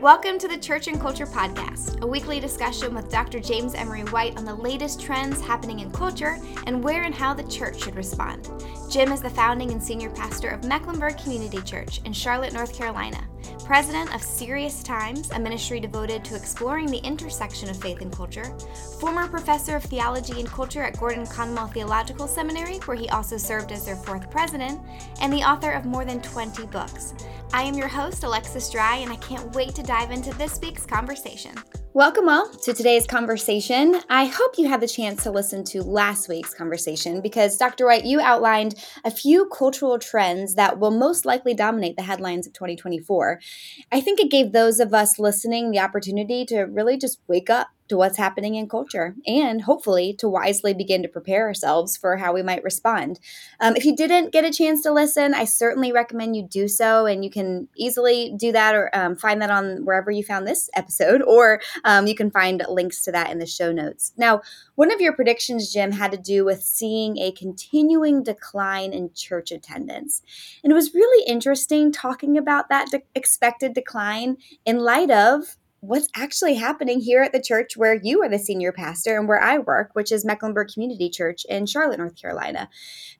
Welcome to the Church and Culture Podcast, a weekly discussion with Dr. James Emery White on the latest trends happening in culture and where and how the church should respond. Jim is the founding and senior pastor of Mecklenburg Community Church in Charlotte, North Carolina, president of Serious Times, a ministry devoted to exploring the intersection of faith and culture, former professor of theology and culture at Gordon Conwell Theological Seminary, where he also served as their fourth president, and the author of more than 20 books. I am your host, Alexis Drye, and I can't wait to dive into this week's conversation. Welcome all to today's conversation. I hope you had the chance to listen to last week's conversation because Dr. White, you outlined a few cultural trends that will most likely dominate the headlines of 2024. I think it gave those of us listening the opportunity to really just wake up to what's happening in culture and hopefully to wisely begin to prepare ourselves for how we might respond. Um, if you didn't get a chance to listen, I certainly recommend you do so. And you can easily do that or um, find that on wherever you found this episode, or um, you can find links to that in the show notes. Now, one of your predictions, Jim, had to do with seeing a continuing decline in church attendance. And it was really interesting talking about that de- expected decline in light of what's actually happening here at the church where you are the senior pastor and where I work, which is Mecklenburg Community Church in Charlotte, North Carolina.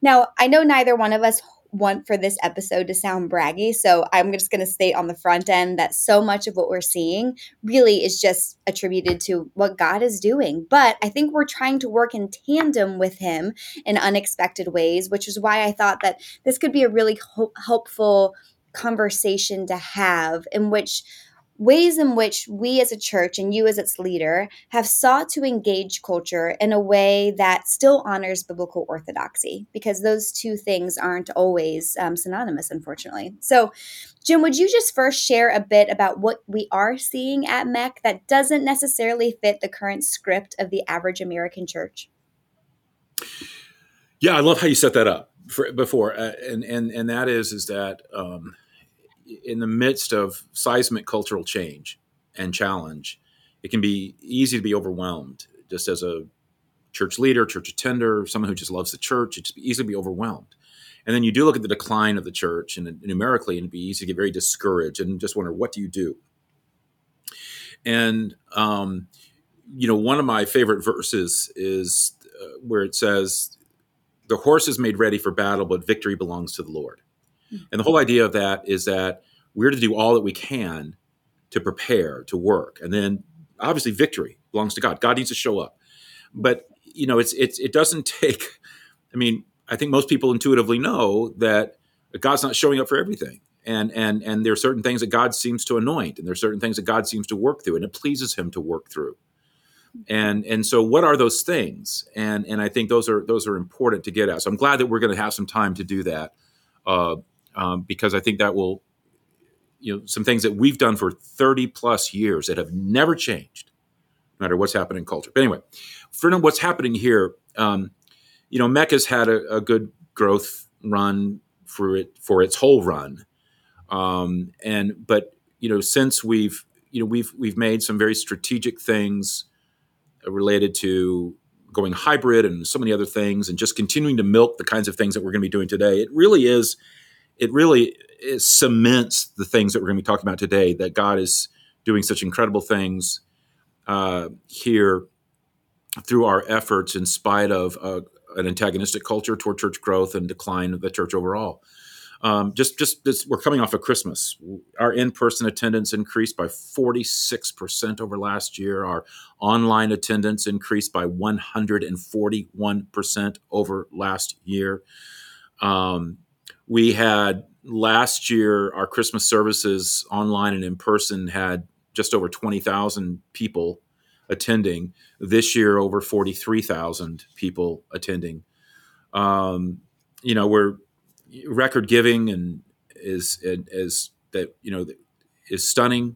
Now, I know neither one of us want for this episode to sound braggy, so I'm just going to state on the front end that so much of what we're seeing really is just attributed to what God is doing. But I think we're trying to work in tandem with Him in unexpected ways, which is why I thought that this could be a really ho- helpful conversation to have in which ways in which we as a church and you as its leader have sought to engage culture in a way that still honors biblical orthodoxy, because those two things aren't always um, synonymous, unfortunately. So, Jim, would you just first share a bit about what we are seeing at MEC that doesn't necessarily fit the current script of the average American church? Yeah, I love how you set that up for, before, uh, and and and that is is that um, in the midst of seismic cultural change and challenge, it can be easy to be overwhelmed just as a church leader, church attender, someone who just loves the church. It's easy to be overwhelmed. And then you do look at the decline of the church and numerically, and it'd be easy to get very discouraged and just wonder, what do you do? And, um, you know, one of my favorite verses is uh, where it says, The horse is made ready for battle, but victory belongs to the Lord. And the whole idea of that is that we're to do all that we can to prepare, to work. And then obviously victory belongs to God. God needs to show up. But you know, it's it's it doesn't take I mean, I think most people intuitively know that God's not showing up for everything. And and and there are certain things that God seems to anoint, and there are certain things that God seems to work through, and it pleases him to work through. And and so what are those things? And and I think those are those are important to get at. So I'm glad that we're going to have some time to do that. Uh, um, because I think that will, you know, some things that we've done for 30 plus years that have never changed, no matter what's happening in culture. But anyway, for what's happening here, um, you know, Meck's had a, a, good growth run for it for its whole run, um, and but you know, since we've you know we've we've made some very strategic things related to going hybrid and so many other things and just continuing to milk the kinds of things that we're going to be doing today it really is it really it cements the things that we're going to be talking about today that God is doing such incredible things uh, here through our efforts in spite of uh, an antagonistic culture toward church growth and decline of the church overall. Um, just, just we're coming off of Christmas. Our in-person attendance increased by 46% over last year. Our online attendance increased by 141% over last year. Um, we had last year our Christmas services online and in person had just over 20,000 people attending. This year, over 43,000 people attending. Um, you know, we're record giving and is is that you know is stunning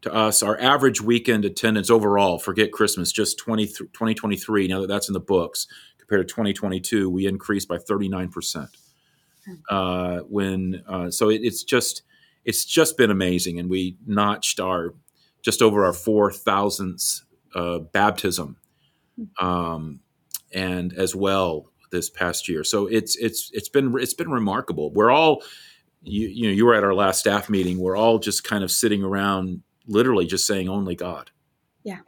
to us. Our average weekend attendance overall, forget Christmas, just 20, 2023. Now that that's in the books, compared to 2022, we increased by 39 percent uh, when uh, so it, it's just it's just been amazing, and we notched our just over our four thousandth uh, baptism, um, and as well this past year. So it's it's it's been it's been remarkable. We're all you, you know you were at our last staff meeting. We're all just kind of sitting around literally just saying only God. Yeah.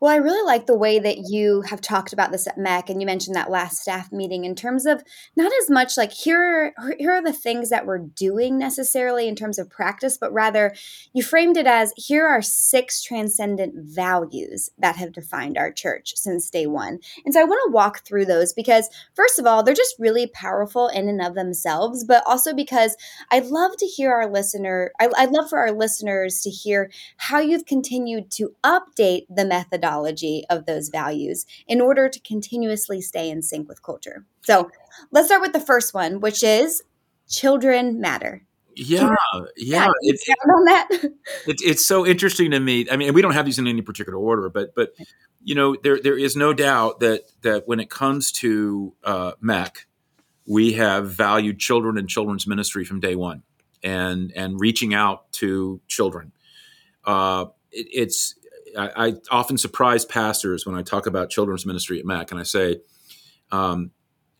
Well, I really like the way that you have talked about this at MEC, and you mentioned that last staff meeting in terms of not as much like here, are, here are the things that we're doing necessarily in terms of practice, but rather you framed it as here are six transcendent values that have defined our church since day one. And so I want to walk through those because, first of all, they're just really powerful in and of themselves, but also because I'd love to hear our listener, I, I'd love for our listeners to hear how you've continued to update the methodology of those values in order to continuously stay in sync with culture. So let's start with the first one, which is children matter. Yeah, yeah. It, it, on that. it, it's so interesting to me. I mean, we don't have these in any particular order, but but you know, there there is no doubt that that when it comes to uh, MEC, we have valued children and children's ministry from day one, and and reaching out to children. Uh, it, it's I, I, often surprise pastors when I talk about children's ministry at Meck, and I say, um,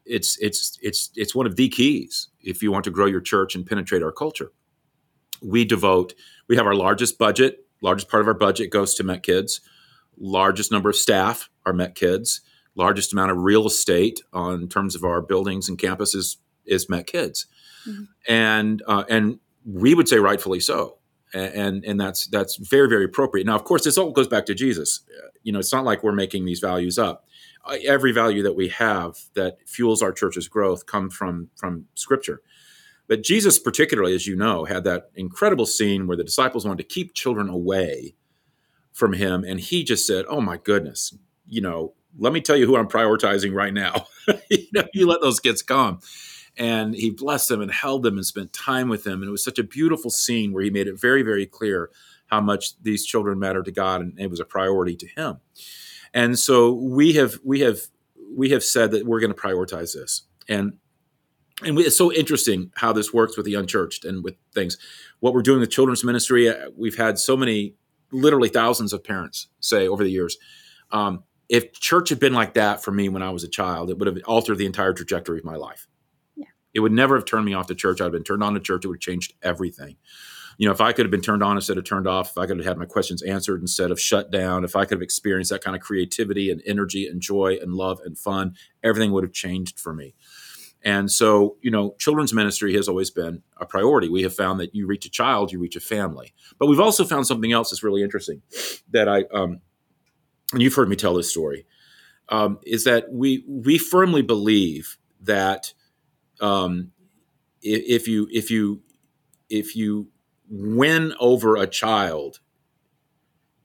it's it's it's it's one of the keys if you want to grow your church and penetrate our culture. We devote we have our largest budget, largest part of our budget goes to Meck Kids, largest number of staff are Meck Kids, largest amount of real estate on terms of our buildings and campuses is Meck Kids, mm-hmm. and uh, and we would say rightfully so and and that's that's very very appropriate. Now, of course, this all goes back to Jesus. You know, it's not like we're making these values up. Uh, every value that we have that fuels our church's growth come from from Scripture. But Jesus, particularly, as you know, had that incredible scene where the disciples wanted to keep children away from him, and he just said, "Oh my goodness, you know, let me tell you who I'm prioritizing right now. you know, you let those kids come." And he blessed them and held them and spent time with them. And it was such a beautiful scene where he made it very, very clear how much these children matter to God and it was a priority to him. And so we have we have we have said that we're going to prioritize this. And and we, it's so interesting how this works with the unchurched and with things. What we're doing with children's ministry, uh, we've had so many, literally thousands of parents say over the years, um, if church had been like that for me when I was a child, it would have altered the entire trajectory of my life. It would never have turned me off to church. I'd have been turned on to church. It would have changed everything. You know, if I could have been turned on instead of turned off, if I could have had my questions answered instead of shut down, if I could have experienced that kind of creativity and energy and joy and love and fun, everything would have changed for me. And so, you know, children's ministry has always been a priority. We have found that you reach a child, you reach a family. But we've also found something else that's really interesting that I, um, and you've heard me tell this story, um, is that we we firmly believe that um, if you if you if you win over a child,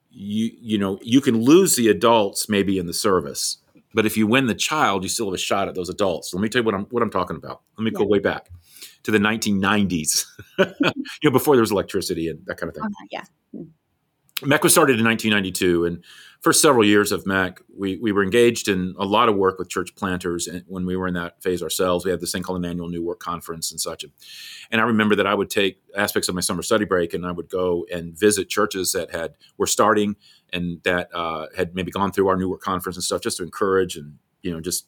you you know you can lose the adults maybe in the service, but if you win the child, you still have a shot at those adults. let me tell you what I'm what I'm talking about. Let me yeah. go way back to the 1990s, you know, before there was electricity and that kind of thing. Uh, yeah. MEC was started in 1992, and for several years of Meck, we, we were engaged in a lot of work with church planters. And when we were in that phase ourselves, we had this thing called an annual New Work Conference and such. And I remember that I would take aspects of my summer study break and I would go and visit churches that had were starting and that uh, had maybe gone through our New Work Conference and stuff, just to encourage and you know just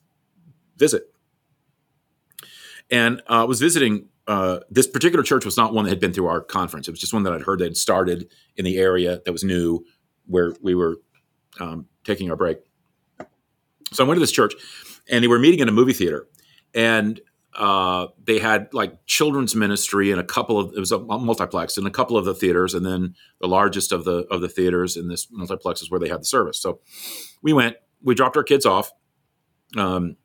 visit. And uh, I was visiting uh, this particular church was not one that had been through our conference. It was just one that I'd heard that had started in the area that was new, where we were um, taking our break. So I went to this church, and they were meeting in a movie theater, and uh, they had like children's ministry in a couple of it was a multiplex in a couple of the theaters, and then the largest of the of the theaters in this multiplex is where they had the service. So we went, we dropped our kids off. Um,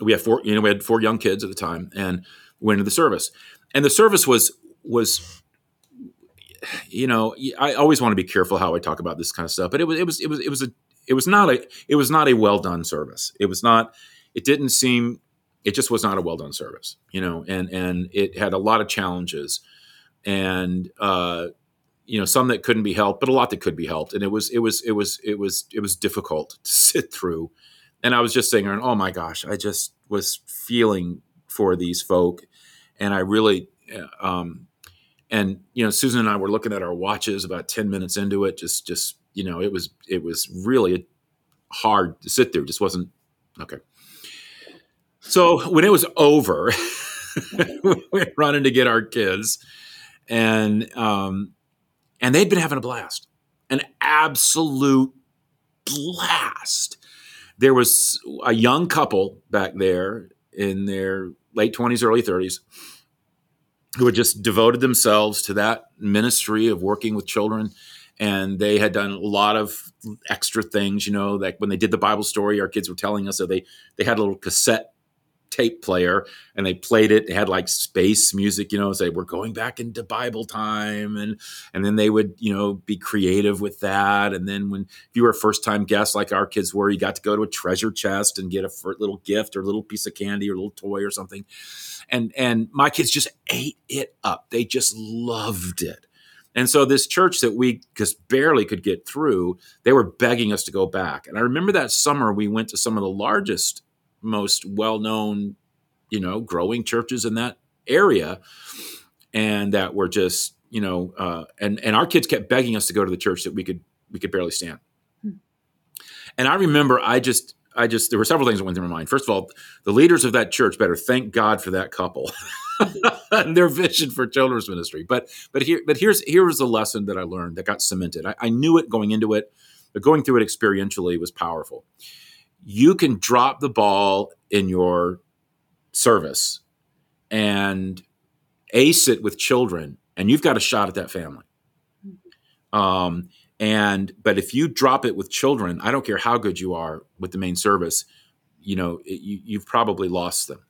we had four, you know, we had four young kids at the time, and went to the service. And the service was was you know, I always want to be careful how I talk about this kind of stuff, but it was it was it was it was a it was not a it was not a well done service. It was not it didn't seem it just was not a well done service, you know, and and it had a lot of challenges and uh you know some that couldn't be helped but a lot that could be helped and it was it was it was it was it was difficult to sit through and i was just saying oh my gosh i just was feeling for these folk and I really, uh, um, and you know, Susan and I were looking at our watches about ten minutes into it. Just, just you know, it was it was really hard to sit there. Just wasn't okay. So when it was over, we went running to get our kids, and um, and they'd been having a blast, an absolute blast. There was a young couple back there in their late 20s, early 30s who had just devoted themselves to that ministry of working with children. And they had done a lot of extra things, you know, like when they did the Bible story, our kids were telling us that they they had a little cassette tape player and they played it. They had like space music, you know, say we're going back into Bible time, and and then they would you know be creative with that. And then when if you were a first time guest like our kids were, you got to go to a treasure chest and get a little gift or a little piece of candy or a little toy or something. And and my kids just ate it up. They just loved it. And so this church that we just barely could get through, they were begging us to go back. And I remember that summer we went to some of the largest most well-known, you know, growing churches in that area, and that were just, you know, uh, and and our kids kept begging us to go to the church that we could we could barely stand. Hmm. And I remember, I just I just there were several things that went through my mind. First of all, the leaders of that church better thank God for that couple and their vision for children's ministry. But but here but here's here was the lesson that I learned that got cemented. I, I knew it going into it, but going through it experientially was powerful you can drop the ball in your service and ace it with children, and you've got a shot at that family. Um, and but if you drop it with children, I don't care how good you are with the main service, you know it, you, you've probably lost them.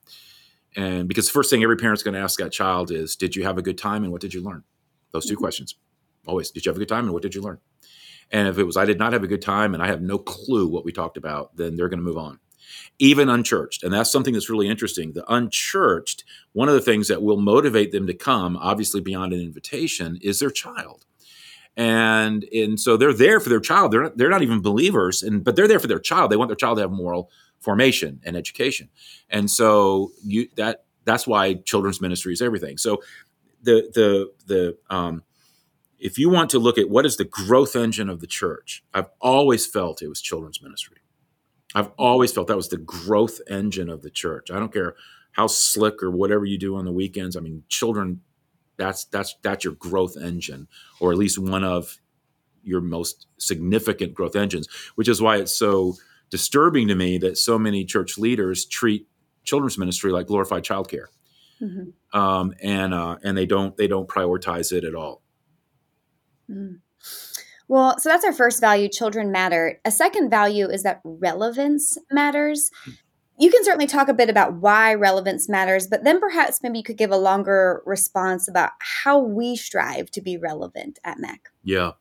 And because the first thing every parent's going to ask that child is, "Did you have a good time, and what did you learn?" Those 2 mm-hmm. questions. Always, did you have a good time, and what did you learn? And if it was, I did not have a good time and I have no clue what we talked about, then they're going to move on. Even unchurched. And that's something that's really interesting. The unchurched, one of the things that will motivate them to come, obviously beyond an invitation, is their child. And and so they're there for their child. They're not, they're not even believers, and but they're there for their child. They want their child to have moral formation and education. And so you that that's why children's ministry is everything. So the the the um, if you want to look at what is the growth engine of the church, I've always felt it was children's ministry. I've always felt that was the growth engine of the church. I don't care how slick or whatever you do on the weekends. I mean, children, that's that's that's your growth engine, or at least one of your most significant growth engines. Which is why it's so disturbing to me that so many church leaders treat children's ministry like glorified childcare, mm-hmm. um, and uh, and they don't they don't prioritize it at all. Mm. Well, so that's our first value children matter. A second value is that relevance matters. You can certainly talk a bit about why relevance matters, but then perhaps maybe you could give a longer response about how we strive to be relevant at MEC. Yeah.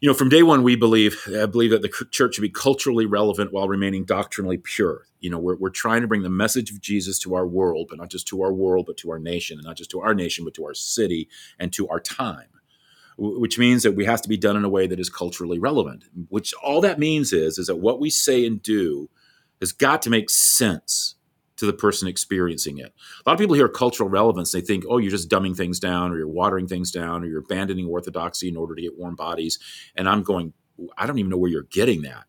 You know, from day one, we believe, I believe that the church should be culturally relevant while remaining doctrinally pure. You know, we're, we're trying to bring the message of Jesus to our world, but not just to our world, but to our nation, and not just to our nation, but to our city and to our time which means that we have to be done in a way that is culturally relevant. Which all that means is is that what we say and do has got to make sense to the person experiencing it. A lot of people hear cultural relevance, they think, oh, you're just dumbing things down, or you're watering things down, or you're abandoning orthodoxy in order to get warm bodies. And I'm going, I don't even know where you're getting that.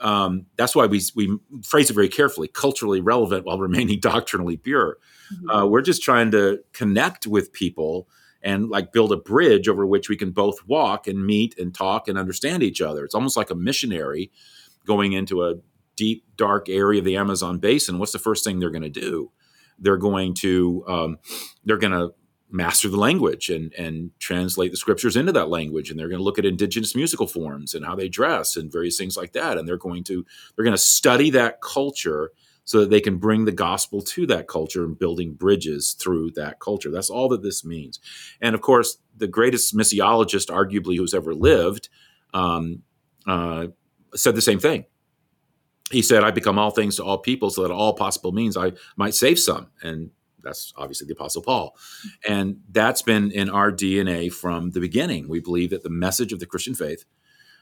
Um, that's why we, we phrase it very carefully culturally relevant while remaining doctrinally pure. Mm-hmm. Uh, we're just trying to connect with people and like build a bridge over which we can both walk and meet and talk and understand each other. It's almost like a missionary going into a deep, dark area of the Amazon basin. What's the first thing they're going to do? They're going to um, they're going to master the language and and translate the scriptures into that language and they're going to look at indigenous musical forms and how they dress and various things like that and they're going to they're going to study that culture so that they can bring the gospel to that culture and building bridges through that culture. That's all that this means. And of course, the greatest missiologist, arguably, who's ever lived, um, uh, said the same thing. He said, I become all things to all people so that all possible means I might save some. And that's obviously the Apostle Paul. And that's been in our DNA from the beginning. We believe that the message of the Christian faith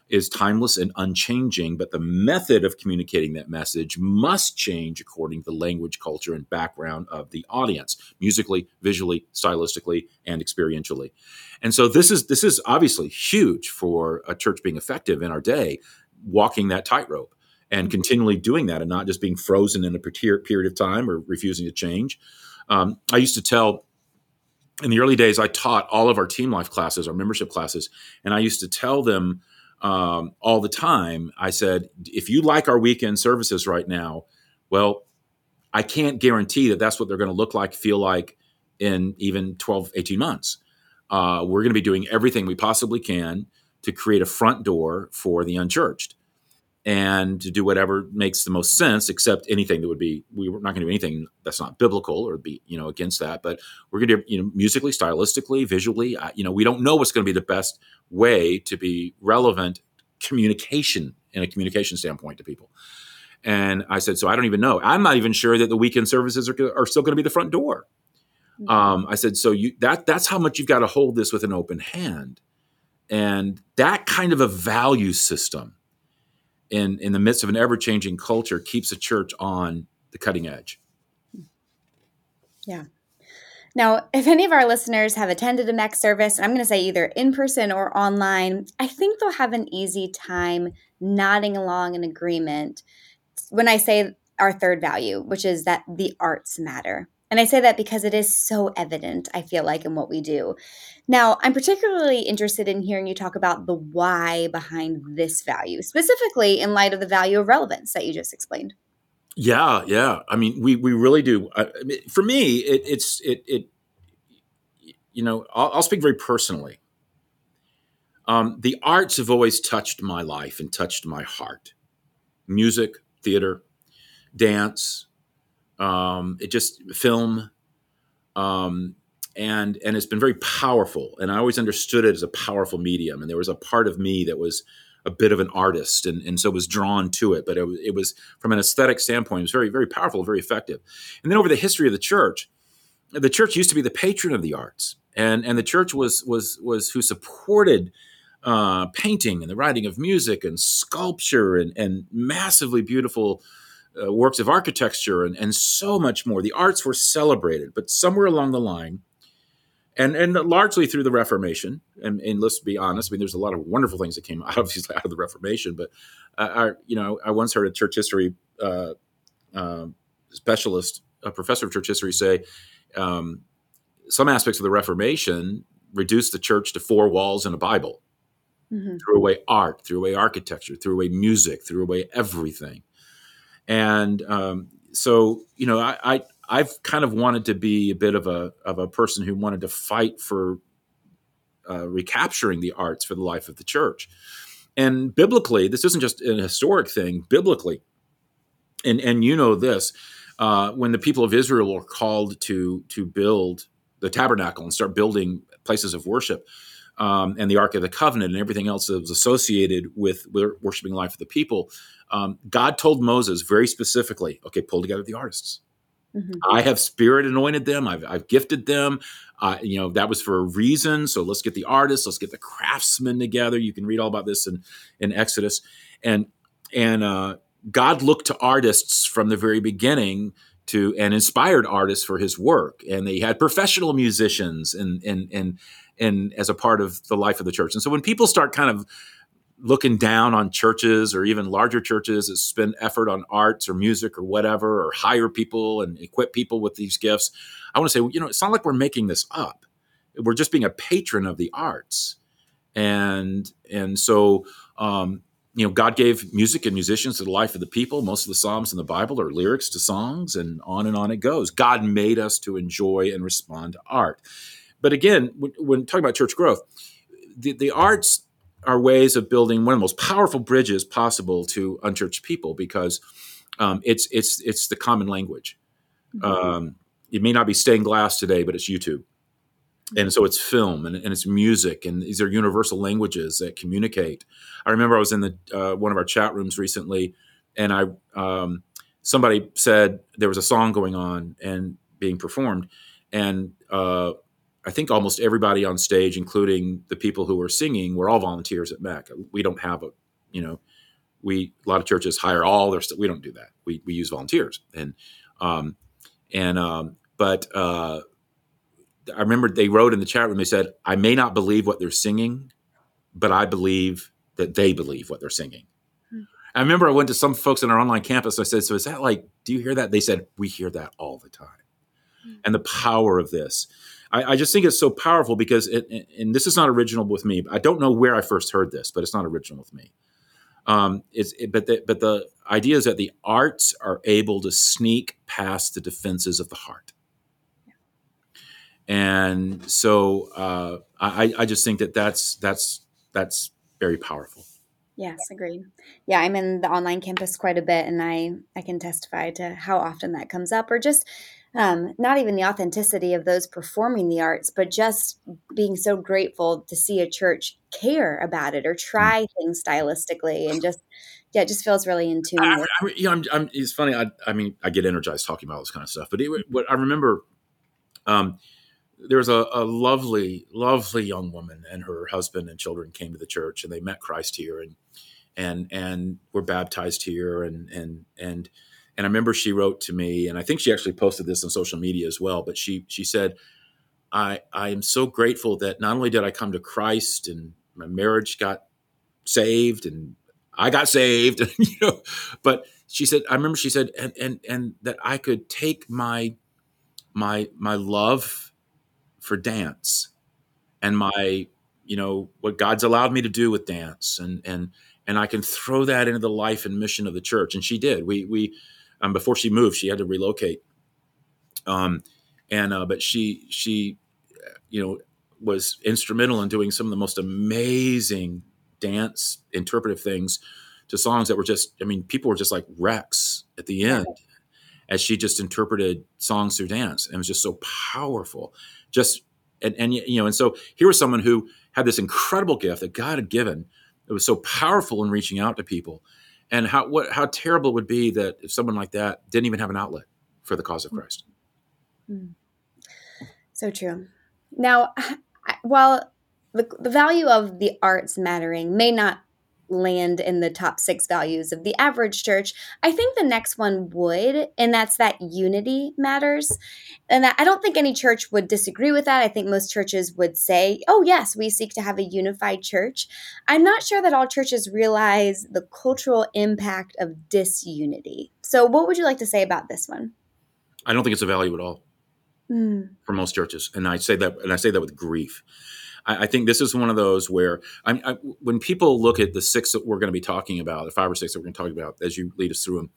is timeless and unchanging, but the method of communicating that message must change according to the language, culture, and background of the audience, musically, visually, stylistically, and experientially. And so this is this is obviously huge for a church being effective in our day, walking that tightrope and continually doing that and not just being frozen in a period of time or refusing to change. Um, I used to tell in the early days, I taught all of our team life classes, our membership classes, and I used to tell them um, all the time. I said, if you like our weekend services right now, well, I can't guarantee that that's what they're going to look like, feel like in even 12, 18 months. Uh, we're going to be doing everything we possibly can to create a front door for the unchurched and to do whatever makes the most sense, except anything that would be we are not going to do anything that's not biblical or be you know against that. But we're going to do you know musically, stylistically, visually. Uh, you know, we don't know what's going to be the best way to be relevant communication in a communication standpoint to people. And I said, so I don't even know. I'm not even sure that the weekend services are, are still going to be the front door. Mm-hmm. Um, I said, so you that that's how much you've got to hold this with an open hand, and that kind of a value system in in the midst of an ever changing culture keeps a church on the cutting edge. Yeah. Now, if any of our listeners have attended a MEC service, I'm going to say either in person or online, I think they'll have an easy time nodding along in agreement when I say our third value, which is that the arts matter. And I say that because it is so evident, I feel like, in what we do. Now, I'm particularly interested in hearing you talk about the why behind this value, specifically in light of the value of relevance that you just explained. Yeah, yeah. I mean, we we really do. I, I mean, for me, it, it's it it. You know, I'll, I'll speak very personally. Um, the arts have always touched my life and touched my heart. Music, theater, dance, um, it just film, um, and and it's been very powerful. And I always understood it as a powerful medium. And there was a part of me that was a bit of an artist, and, and so was drawn to it. But it, it was from an aesthetic standpoint, it was very very powerful, very effective. And then over the history of the church, the church used to be the patron of the arts, and and the church was was was who supported. Uh, painting and the writing of music and sculpture and, and massively beautiful uh, works of architecture and, and so much more. The arts were celebrated, but somewhere along the line, and and largely through the Reformation, and, and let's be honest, I mean, there's a lot of wonderful things that came out of, out of the Reformation, but uh, I, you know, I once heard a church history uh, uh, specialist, a professor of church history, say um, some aspects of the Reformation reduced the church to four walls and a Bible. Mm-hmm. Threw away art, threw away architecture, threw away music, threw away everything and um, so you know I, I I've kind of wanted to be a bit of a of a person who wanted to fight for uh, recapturing the arts for the life of the church. And biblically, this isn't just an historic thing. Biblically, and and you know this, uh, when the people of Israel were called to to build the tabernacle and start building places of worship, um, and the Ark of the Covenant and everything else that was associated with, with worshiping life of the people, um, God told Moses very specifically, okay, pull together the artists. Mm-hmm. I have spirit anointed them. I've, I've gifted them. Uh, you know, that was for a reason. So let's get the artists, let's get the craftsmen together. You can read all about this in, in Exodus. And, and uh, God looked to artists from the very beginning to and inspired artists for his work. And they had professional musicians and, and, and, and as a part of the life of the church. And so when people start kind of looking down on churches or even larger churches that spend effort on arts or music or whatever, or hire people and equip people with these gifts. I want to say, well, you know, it's not like we're making this up. We're just being a patron of the arts, and and so um, you know, God gave music and musicians to the life of the people. Most of the psalms in the Bible are lyrics to songs, and on and on it goes. God made us to enjoy and respond to art. But again, when, when talking about church growth, the, the arts are ways of building one of the most powerful bridges possible to unchurched people because um, it's it's it's the common language. Mm-hmm. Um, it may not be stained glass today, but it's YouTube, and so it's film and, and, it's music, and these are universal languages that communicate. I remember I was in the uh, one of our chat rooms recently, and I um, somebody said there was a song going on and being performed, and uh, I think almost everybody on stage, including the people who were singing, were all volunteers at Meck. We don't have a, you know, we a lot of churches hire all their stuff. We don't do that. We we use volunteers and um and um but uh I remember they wrote in the chat room. They said, "I may not believe what they're singing, but I believe that they believe what they're singing." Hmm. I remember I went to some folks on our online campus. I said, "So is that like? Do you hear that?" They said, "We hear that all the time," hmm. and the power of this. I, I just think it's so powerful because, it, and this is not original with me. I don't know where I first heard this, but it's not original with me. Um, it's it, but the, but the idea is that the arts are able to sneak past the defenses of the heart, and so uh, I, I just think that that's that's that's very powerful. Yes, agreed. Yeah, I'm in the online campus quite a bit, and I I can testify to how often that comes up, or just um, not even the authenticity of those performing the arts, but just being so grateful to see a church care about it or mm. try things stylistically and just yeah, it just feels really in tune. I, I, know, I'm, I'm, it's funny. I, I mean, I get energized talking about this kind of stuff, but it, what I remember, um, there was a, a, lovely, lovely young woman, and her husband and children came to the church, and they met Christ here, and and and were baptized here, and and and and I remember she wrote to me, and I think she actually posted this on social media as well. But she she said, "I I am so grateful that not only did I come to Christ and my marriage got saved and I got saved, you know, but she said I remember she said and and and that I could take my my my love for dance and my you know what God's allowed me to do with dance and and and I can throw that into the life and mission of the church and she did we we um, before she moved, she had to relocate. Um, and uh, but she she, you know, was instrumental in doing some of the most amazing dance interpretive things to songs that were just I mean people were just like wrecks at the end as she just interpreted songs through dance and it was just so powerful just and and you know and so here was someone who had this incredible gift that God had given it was so powerful in reaching out to people and how what how terrible it would be that if someone like that didn't even have an outlet for the cause of Christ. Mm. So true. Now, while the, the value of the arts mattering may not land in the top six values of the average church. I think the next one would, and that's that unity matters. And that, I don't think any church would disagree with that. I think most churches would say, oh, yes, we seek to have a unified church. I'm not sure that all churches realize the cultural impact of disunity. So, what would you like to say about this one? I don't think it's a value at all mm. for most churches. And I say that, and I say that with grief. I, I think this is one of those where I, I, when people look at the six that we're going to be talking about, the five or six that we're going to talk about as you lead us through them,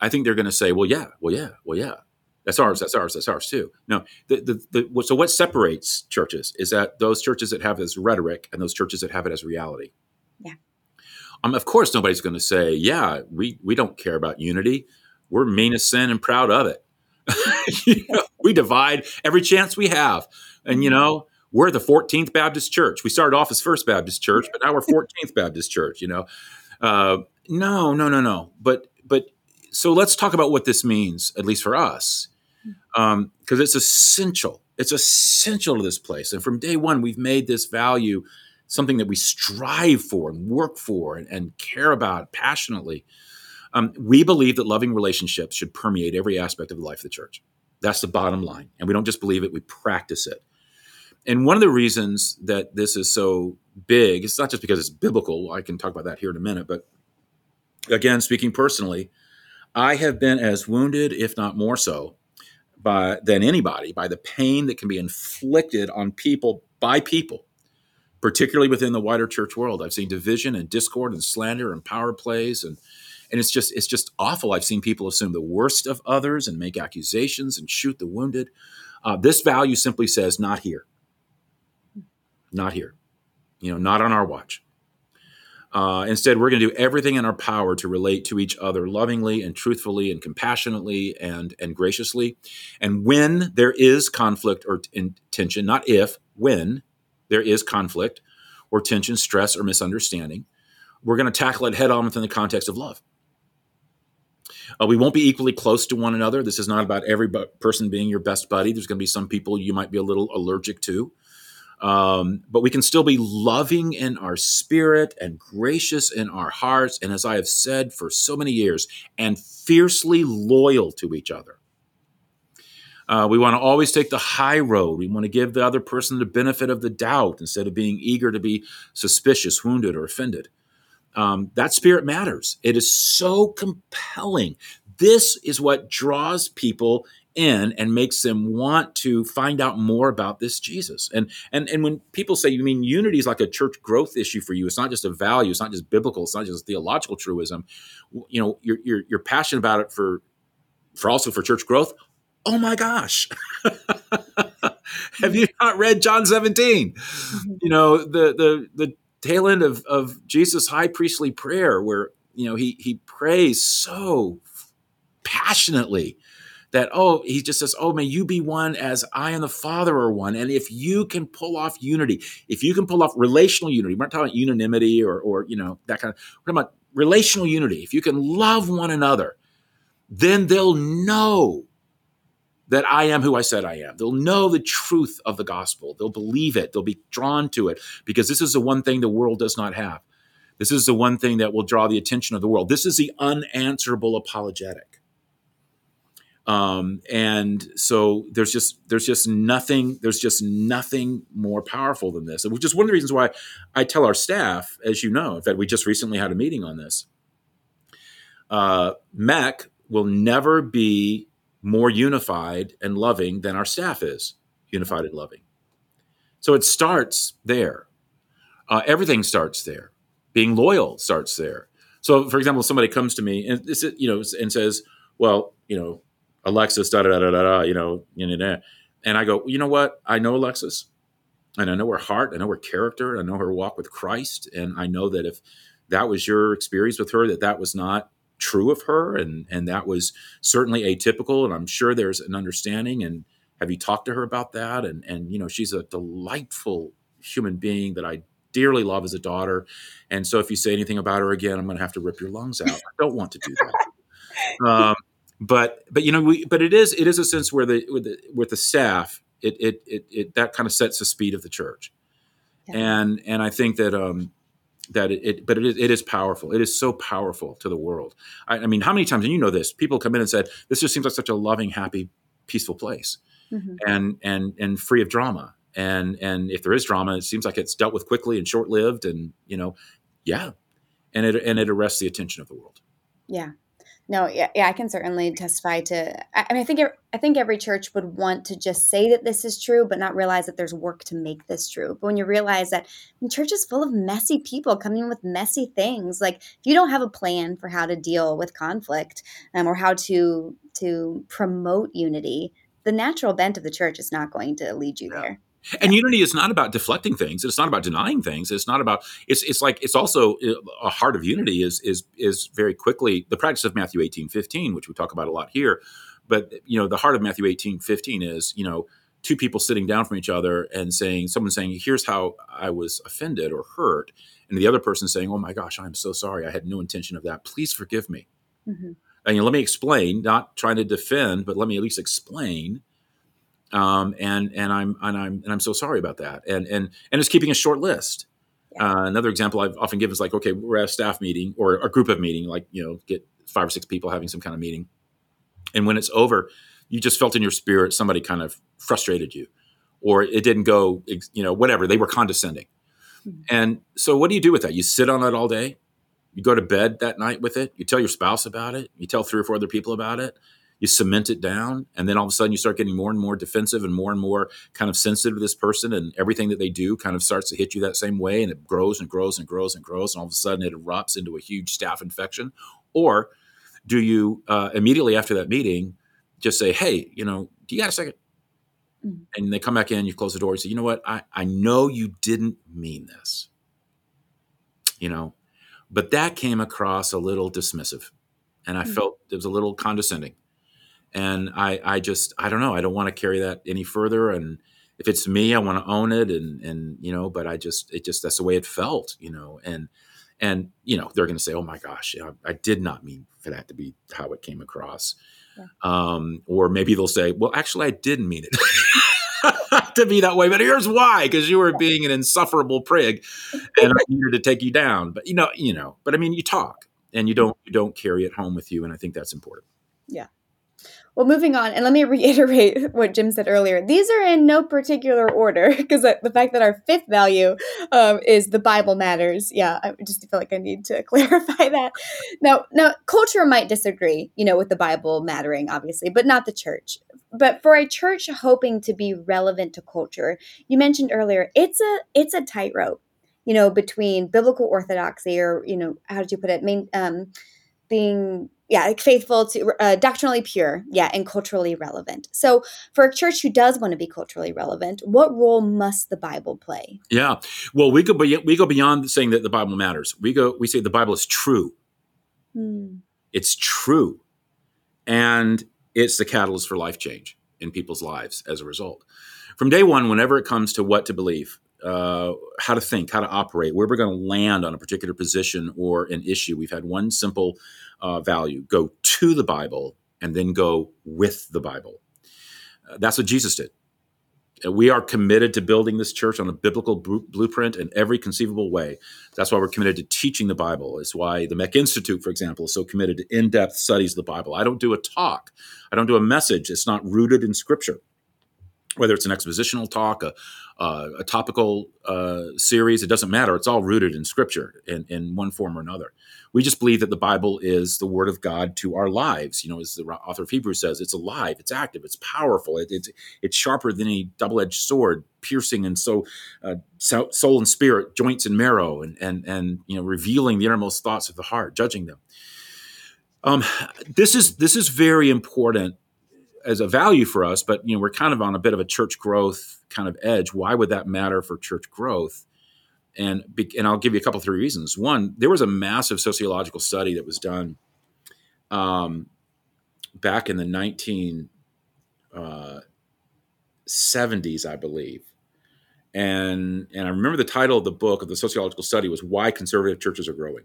I think they're going to say, "Well, yeah, well, yeah, well, yeah." That's ours. That's ours. That's ours too. No, the, the, the, so what separates churches is that those churches that have this rhetoric and those churches that have it as reality. Yeah. Um, of course, nobody's going to say, "Yeah, we we don't care about unity. We're mean as sin and proud of it. you know, we divide every chance we have, and you mm-hmm. know, we're the 14th Baptist Church. We started off as First Baptist Church, but now we're 14th Baptist Church. You know, uh, no, no, no, no. But but so let's talk about what this means, at least for us, because um, it's essential. It's essential to this place, and from day one, we've made this value something that we strive for and work for and, and care about passionately. Um, we believe that loving relationships should permeate every aspect of the life of the church. That's the bottom line. And we don't just believe it, we practice it and one of the reasons that this is so big, it's not just because it's biblical. I can talk about that here in a minute. But again, speaking personally, I have been as wounded, if not more so, by than anybody by the pain that can be inflicted on people by people, particularly within the wider church world. I've seen division and discord and slander and power plays and and it's just it's just awful. I've seen people assume the worst of others and make accusations and shoot the wounded. Uh, this value simply says not here. Not here. You know, not on our watch. Uh, instead, we're going to do everything in our power to relate to each other lovingly and truthfully and compassionately and, and graciously. And when there is conflict or t- tension, not if, when there is conflict or tension, stress, or misunderstanding, we're going to tackle it head on within the context of love. Uh, we won't be equally close to one another. This is not about every bu- person being your best buddy. There's going to be some people you might be a little allergic to. Um, but we can still be loving in our spirit and gracious in our hearts. And as I have said for so many years, and fiercely loyal to each other. Uh, we want to always take the high road. We want to give the other person the benefit of the doubt instead of being eager to be suspicious, wounded, or offended. Um, that spirit matters. It is so compelling. This is what draws people in and makes them want to find out more about this Jesus. And and and when people say you mean unity is like a church growth issue for you, it's not just a value, it's not just biblical, it's not just theological truism. You know, you're you're, you're passionate about it for for also for church growth. Oh my gosh. Have you not read John 17? Mm-hmm. You know, the the the tail end of of Jesus' high priestly prayer where, you know, he he prays so passionately that oh he just says oh may you be one as i and the father are one and if you can pull off unity if you can pull off relational unity we're not talking about unanimity or or you know that kind of we're talking about relational unity if you can love one another then they'll know that I am who I said I am. They'll know the truth of the gospel. They'll believe it. They'll be drawn to it because this is the one thing the world does not have. This is the one thing that will draw the attention of the world. This is the unanswerable apologetic. Um, and so there's just there's just nothing there's just nothing more powerful than this, which is one of the reasons why I tell our staff, as you know, in fact, we just recently had a meeting on this. Uh, MEC will never be more unified and loving than our staff is unified and loving. So it starts there. Uh, everything starts there. Being loyal starts there. So, for example, somebody comes to me and you know, and says, "Well, you know, Alexis, da da da da da, you know, and I go, you know what? I know Alexis, and I know her heart, I know her character, I know her walk with Christ, and I know that if that was your experience with her, that that was not true of her, and and that was certainly atypical, and I'm sure there's an understanding. And have you talked to her about that? And and you know, she's a delightful human being that I dearly love as a daughter. And so if you say anything about her again, I'm going to have to rip your lungs out. I don't want to do that. Um, but but you know we but it is it is a sense where the with the, with the staff it, it it it that kind of sets the speed of the church. Yeah. and and i think that um that it, it but it is, it is powerful. It is so powerful to the world. I, I, mean how many times and you know this people come in and said this just seems like such a loving happy peaceful place. Mm-hmm. and and and free of drama. And and if there is drama it seems like it's dealt with quickly and short lived and you know yeah. And it and it arrests the attention of the world. Yeah no, yeah, yeah, I can certainly testify to. I, I mean, I think I think every church would want to just say that this is true, but not realize that there's work to make this true. But when you realize that the church is full of messy people coming with messy things, like if you don't have a plan for how to deal with conflict um, or how to to promote unity, the natural bent of the church is not going to lead you yeah. there. And unity is not about deflecting things. It's not about denying things. It's not about. It's it's like it's also uh, a heart of unity is is is very quickly the practice of Matthew eighteen fifteen, which we talk about a lot here. But you know, the heart of Matthew eighteen fifteen is you know two people sitting down from each other and saying someone saying here's how I was offended or hurt, and the other person saying oh my gosh I'm so sorry I had no intention of that. Please forgive me. Mm-hmm. And you know, let me explain. Not trying to defend, but let me at least explain um, and and I'm and I'm and I'm so sorry about that. And and and just keeping a short list. Uh, another example I've often given is like, okay, we're at a staff meeting or a group of meeting, like you know, get five or six people having some kind of meeting, and when it's over, you just felt in your spirit somebody kind of frustrated you, or it didn't go, you know, whatever they were condescending. Mm-hmm. And so, what do you do with that? You sit on it all day. You go to bed that night with it. You tell your spouse about it. You tell three or four other people about it you cement it down and then all of a sudden you start getting more and more defensive and more and more kind of sensitive to this person and everything that they do kind of starts to hit you that same way and it grows and grows and grows and grows and all of a sudden it erupts into a huge staph infection? Or do you uh, immediately after that meeting just say hey you know do you got a 2nd mm-hmm. and they come back in you close the door and say you know what? I, I know you didn't mean this. You know? But that came across a little dismissive and i mm-hmm. felt it was a little condescending and I, I just I don't know I don't want to carry that any further and if it's me I want to own it and and you know but I just it just that's the way it felt you know and and you know they're going to say oh my gosh know, I did not mean for that to be how it came across. Yeah. um, or maybe they'll say well actually I didn't mean it to be that way but here's why because you were being an insufferable prig and I needed to take you down. But you know you know but I mean you talk and you don't you don't carry it home with you and I think that's important. Yeah Well, moving on, and let me reiterate what Jim said earlier. These are in no particular order because the fact that our fifth value um, is the Bible matters. Yeah, I just feel like I need to clarify that. Now, now, culture might disagree, you know, with the Bible mattering, obviously, but not the church. But for a church hoping to be relevant to culture, you mentioned earlier, it's a it's a tightrope, you know, between biblical orthodoxy or you know, how did you put it? Main, um, being yeah like faithful to uh, doctrinally pure yeah and culturally relevant. So for a church who does want to be culturally relevant what role must the bible play? Yeah. Well we go we go beyond saying that the bible matters. We go we say the bible is true. Hmm. it's true. And it's the catalyst for life change in people's lives as a result. From day one whenever it comes to what to believe uh, how to think, how to operate, where we're going to land on a particular position or an issue. We've had one simple uh, value go to the Bible and then go with the Bible. Uh, that's what Jesus did. We are committed to building this church on a biblical blueprint in every conceivable way. That's why we're committed to teaching the Bible. It's why the Meck Institute, for example, is so committed to in depth studies of the Bible. I don't do a talk, I don't do a message. It's not rooted in Scripture whether it's an expositional talk, a, uh, a topical uh, series, it doesn't matter. It's all rooted in Scripture in, in one form or another. We just believe that the Bible is the Word of God to our lives. You know, as the author of Hebrews says, it's alive, it's active, it's powerful, it, it's it's sharper than a double-edged sword, piercing and so uh, soul and spirit, joints and marrow, and and and you know, revealing the innermost thoughts of the heart, judging them. Um, this is this is very important as a value for us, but you know we're kind of on a bit of a church growth kind of edge. Why would that matter for church growth? And and I'll give you a couple three reasons. One, there was a massive sociological study that was done um, back in the nineteen uh, seventies, I believe, and and I remember the title of the book of the sociological study was "Why Conservative Churches Are Growing,"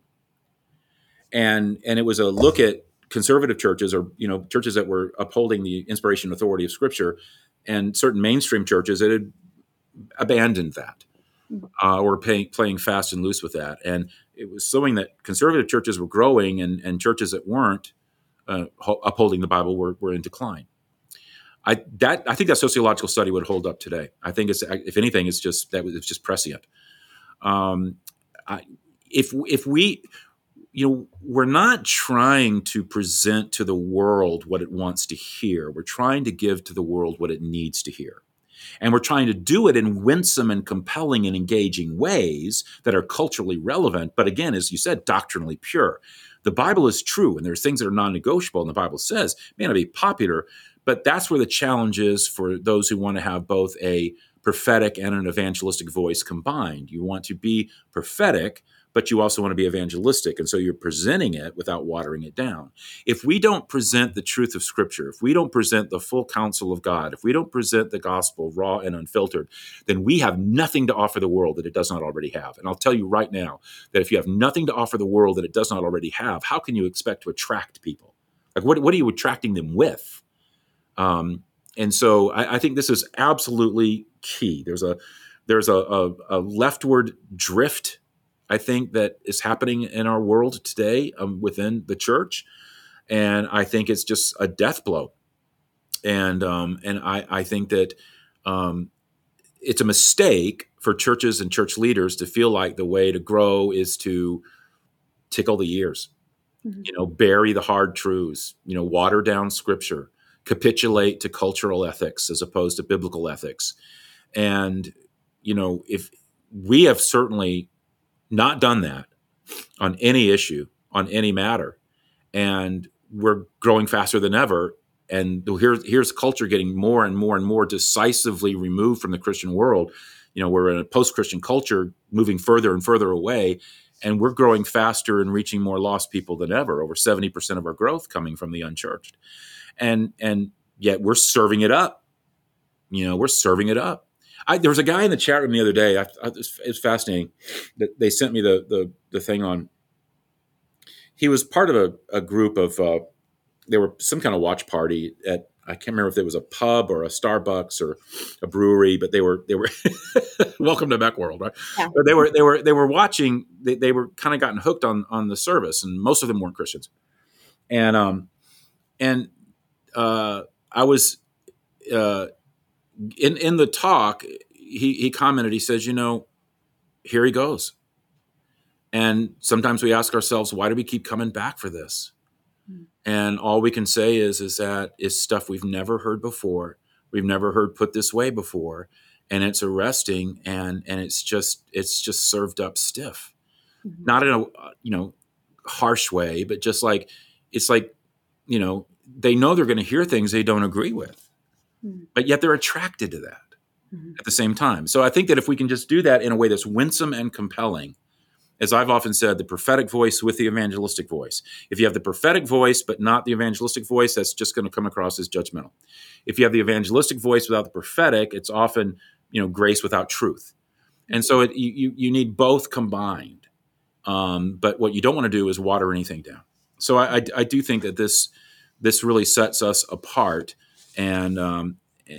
and and it was a look at conservative churches or you know churches that were upholding the inspiration authority of scripture and certain mainstream churches that had abandoned that uh, or pay, playing fast and loose with that and it was showing that conservative churches were growing and, and churches that weren't uh, upholding the bible were, were in decline I, that, I think that sociological study would hold up today. I think it's, if anything, it's just that it's just prescient. Um, I, if if we you know, we're not trying to present to the world what it wants to hear. We're trying to give to the world what it needs to hear. And we're trying to do it in winsome and compelling and engaging ways that are culturally relevant, but again, as you said, doctrinally pure. The Bible is true, and there's things that are non negotiable, and the Bible says, may not be popular, but that's where the challenge is for those who want to have both a prophetic and an evangelistic voice combined. You want to be prophetic, but you also want to be evangelistic. And so you're presenting it without watering it down. If we don't present the truth of Scripture, if we don't present the full counsel of God, if we don't present the gospel raw and unfiltered, then we have nothing to offer the world that it does not already have. And I'll tell you right now that if you have nothing to offer the world that it does not already have, how can you expect to attract people? Like, what, what are you attracting them with? Um, and so I, I think this is absolutely key. There's a there's a, a, a leftward drift I think that is happening in our world today um, within the church, and I think it's just a death blow. And um, and I, I think that um, it's a mistake for churches and church leaders to feel like the way to grow is to tickle the ears, mm-hmm. you know, bury the hard truths, you know, water down scripture, capitulate to cultural ethics as opposed to biblical ethics, and you know, if we have certainly not done that on any issue, on any matter. And we're growing faster than ever. And here's here's culture getting more and more and more decisively removed from the Christian world. You know, we're in a post-Christian culture moving further and further away, and we're growing faster and reaching more lost people than ever. Over 70% of our growth coming from the unchurched. And and yet we're serving it up. You know, we're serving it up. I, there was a guy in the chat room the other day. I, I, it's fascinating that they sent me the, the, the thing on. He was part of a, a group of. Uh, there were some kind of watch party at. I can't remember if it was a pub or a Starbucks or a brewery, but they were they were welcome to Meck World, right? Yeah. But they were they were they were watching. They, they were kind of gotten hooked on on the service, and most of them weren't Christians. And um, and uh, I was uh, in in the talk. He he commented. He says, "You know, here he goes." And sometimes we ask ourselves, "Why do we keep coming back for this?" Mm. And all we can say is is that it's stuff we've never heard before. We've never heard put this way before, and it's arresting and and it's just it's just served up stiff. Mm-hmm. Not in a you know harsh way, but just like it's like you know they know they're going to hear things they don't agree with, mm-hmm. but yet they're attracted to that mm-hmm. at the same time. So I think that if we can just do that in a way that's winsome and compelling, as I've often said, the prophetic voice with the evangelistic voice. If you have the prophetic voice but not the evangelistic voice, that's just going to come across as judgmental. If you have the evangelistic voice without the prophetic, it's often you know grace without truth. And so it, you you need both combined. Um, but what you don't want to do is water anything down. So I, I, I do think that this this really sets us apart, and um,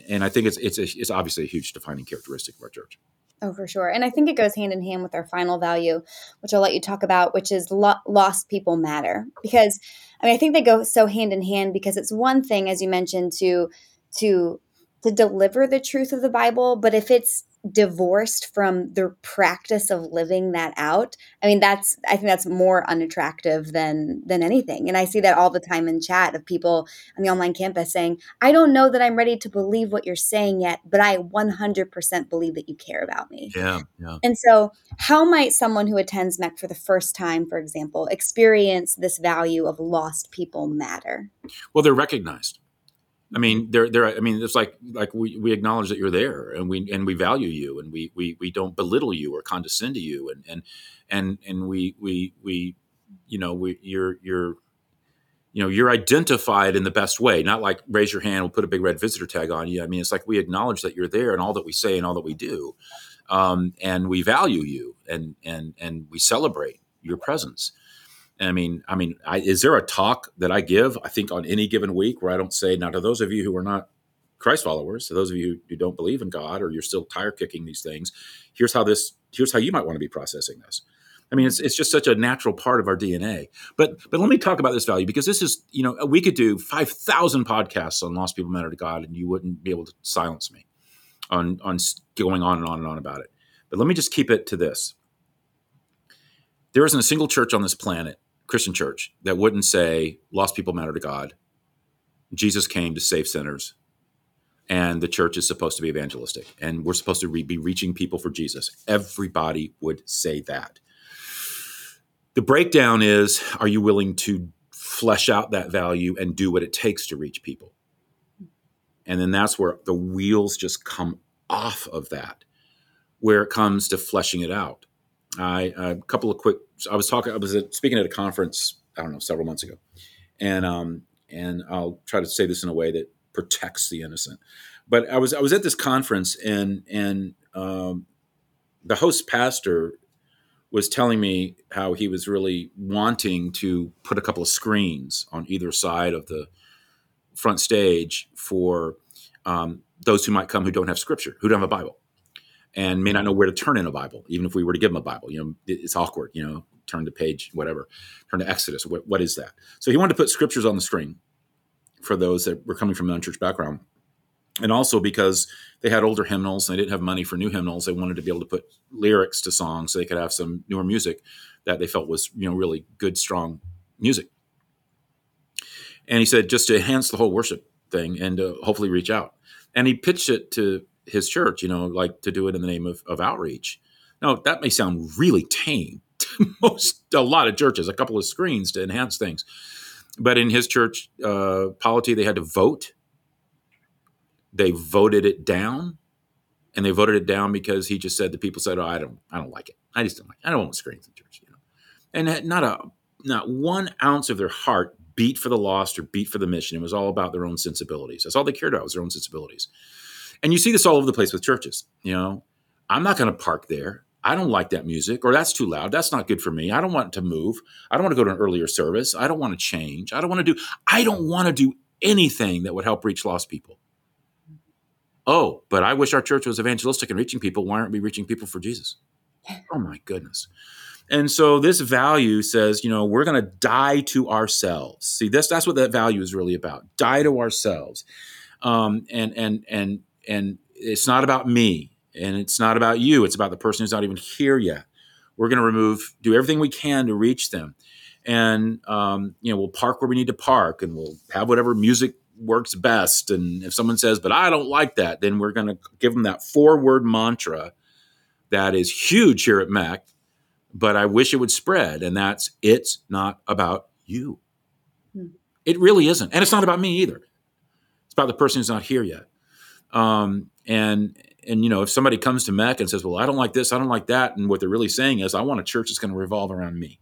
and I think it's it's a, it's obviously a huge defining characteristic of our church. Oh, for sure. And I think it goes hand in hand with our final value, which I'll let you talk about, which is lo- lost people matter. Because I mean, I think they go so hand in hand because it's one thing, as you mentioned, to to to deliver the truth of the Bible, but if it's divorced from the practice of living that out i mean that's i think that's more unattractive than than anything. And i see that all the time in chat of people on the online campus saying i don't know that i'm ready to believe what you're saying yet but i 100% believe that you care about me. Yeah yeah. And so how might someone who attends Meck for the first time for example experience this value of lost people matter? Well they're recognized I mean, they're, they're, I mean, it's like, like we, we acknowledge that you're there and we, and we value you and we, we, we don't belittle you or condescend to you. And, and, and, and we, we, we, you know, we, you're, you're, you know, you're identified in the best way, not like raise your hand, we'll put a big red visitor tag on you. I mean, it's like we acknowledge that you're there and all that we say and all that we do. Um, and we value you and, and, and we celebrate your presence. I mean, I mean, I, is there a talk that I give? I think on any given week where I don't say, now to those of you who are not Christ followers, to those of you who don't believe in God or you're still tire kicking these things, here's how this, here's how you might want to be processing this. I mean, it's, it's just such a natural part of our DNA. But but let me talk about this value because this is, you know, we could do 5,000 podcasts on Lost People Matter to God and you wouldn't be able to silence me on, on going on and on and on about it. But let me just keep it to this. There isn't a single church on this planet Christian church that wouldn't say lost people matter to God. Jesus came to save sinners, and the church is supposed to be evangelistic, and we're supposed to re- be reaching people for Jesus. Everybody would say that. The breakdown is are you willing to flesh out that value and do what it takes to reach people? And then that's where the wheels just come off of that, where it comes to fleshing it out. I a couple of quick. I was talking. I was speaking at a conference. I don't know several months ago, and um and I'll try to say this in a way that protects the innocent. But I was I was at this conference and and um, the host pastor was telling me how he was really wanting to put a couple of screens on either side of the front stage for um, those who might come who don't have scripture, who don't have a Bible and may not know where to turn in a Bible, even if we were to give them a Bible. You know, it's awkward. You know, turn to page whatever, turn to Exodus. What, what is that? So he wanted to put scriptures on the screen for those that were coming from an unchurched background, and also because they had older hymnals and they didn't have money for new hymnals, they wanted to be able to put lyrics to songs so they could have some newer music that they felt was you know really good, strong music. And he said just to enhance the whole worship thing and to hopefully reach out. And he pitched it to his church, you know, like to do it in the name of, of outreach. Now, that may sound really tame to most, a lot of churches, a couple of screens to enhance things. But in his church uh, polity, they had to vote. They voted it down, and they voted it down because he just said the people said, "Oh, I don't, I don't like it. I just don't like. It. I don't want screens in church." You know, and not a, not one ounce of their heart beat for the lost or beat for the mission. It was all about their own sensibilities. That's all they cared about was their own sensibilities. And you see this all over the place with churches. You know, I'm not going to park there. I don't like that music, or that's too loud. That's not good for me. I don't want to move. I don't want to go to an earlier service. I don't want to change. I don't want to do. I don't want to do anything that would help reach lost people. Oh, but I wish our church was evangelistic and reaching people. Why aren't we reaching people for Jesus? Oh my goodness. And so this value says, you know, we're going to die to ourselves. See, this that's what that value is really about. Die to ourselves. Um, and and and and it's not about me and it's not about you. It's about the person who's not even here yet. We're going to remove, do everything we can to reach them, and um, you know, we'll park where we need to park, and we'll have whatever music works best. And if someone says, "But I don't like that," then we're going to give them that four-word mantra that is huge here at Meck but I wish it would spread. And that's it's not about you. Hmm. It really isn't. And it's not about me either. It's about the person who's not here yet. Um, and and you know, if somebody comes to Meck and says, "Well, I don't like this, I don't like that," and what they're really saying is, "I want a church that's going to revolve around me.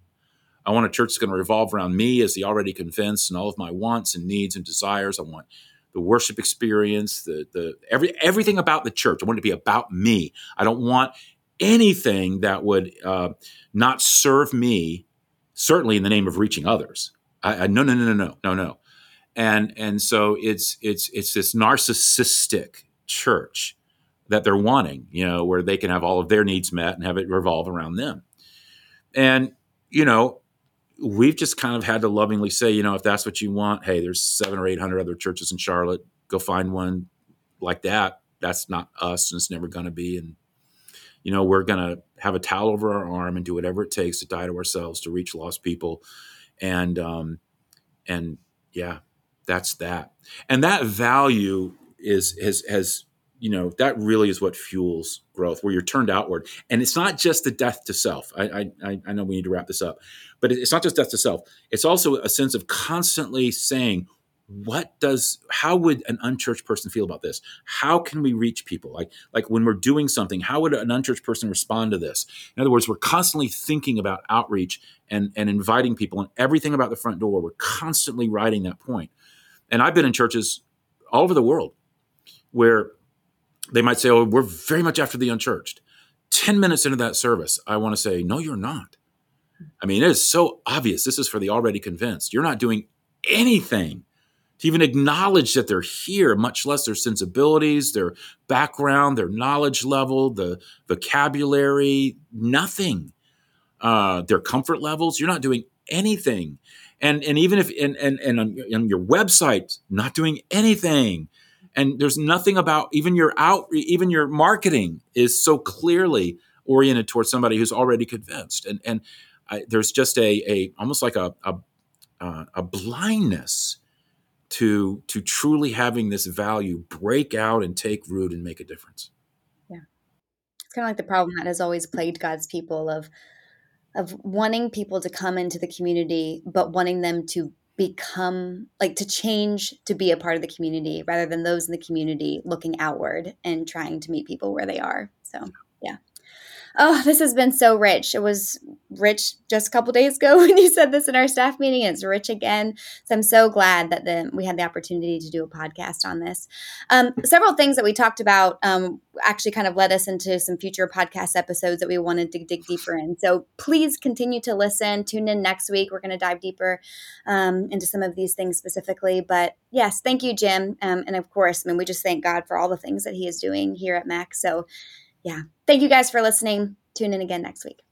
I want a church that's going to revolve around me as the already convinced and all of my wants and needs and desires. I want the worship experience, the the every everything about the church. I want it to be about me. I don't want anything that would uh, not serve me, certainly in the name of reaching others. I, I, no, no, no, no, no, no. And and so it's it's it's this narcissistic church that they're wanting, you know, where they can have all of their needs met and have it revolve around them. And you know, we've just kind of had to lovingly say, you know, if that's what you want, hey, there's seven or eight hundred other churches in Charlotte. Go find one like that. That's not us, and it's never going to be. And you know, we're going to have a towel over our arm and do whatever it takes to die to ourselves to reach lost people. And, um, and yeah, that's that. And that value is, has, has, you know, that really is what fuels growth, where you're turned outward. And it's not just the death to self. I, I, I know we need to wrap this up, but it's not just death to self. It's also a sense of constantly saying, what does how would an unchurched person feel about this how can we reach people like like when we're doing something how would an unchurched person respond to this in other words we're constantly thinking about outreach and and inviting people and everything about the front door we're constantly writing that point and i've been in churches all over the world where they might say oh we're very much after the unchurched. 10 minutes into that service i want to say no you're not. I mean it is so obvious this is for the already convinced. You're not doing anything to even acknowledge that they're here, much less their sensibilities, their background, their knowledge level, the vocabulary, nothing. Uh, their comfort levels, you're not doing anything. And and even if and and, and on, on your website, not doing anything. And there's nothing about even your out even your marketing is so clearly oriented towards somebody who's already convinced. And and I, there's just a a almost like a a, uh, a blindness to to truly having this value break out and take root and make a difference. Yeah. It's kind of like the problem that has always plagued God's people of of wanting people to come into the community but wanting them to become like to change to be a part of the community rather than those in the community looking outward and trying to meet people where they are. So. Oh, this has been so rich. It was rich just a couple days ago when you said this in our staff meeting. It's rich again. So I'm so glad that the, we had the opportunity to do a podcast on this. Um, several things that we talked about um, actually kind of led us into some future podcast episodes that we wanted to dig deeper in. So please continue to listen. Tune in next week. We're going to dive deeper um, into some of these things specifically. But yes, thank you, Jim. Um, and of course, I mean, we just thank God for all the things that he is doing here at Meck. So yeah. Thank you guys for listening. Tune in again next week.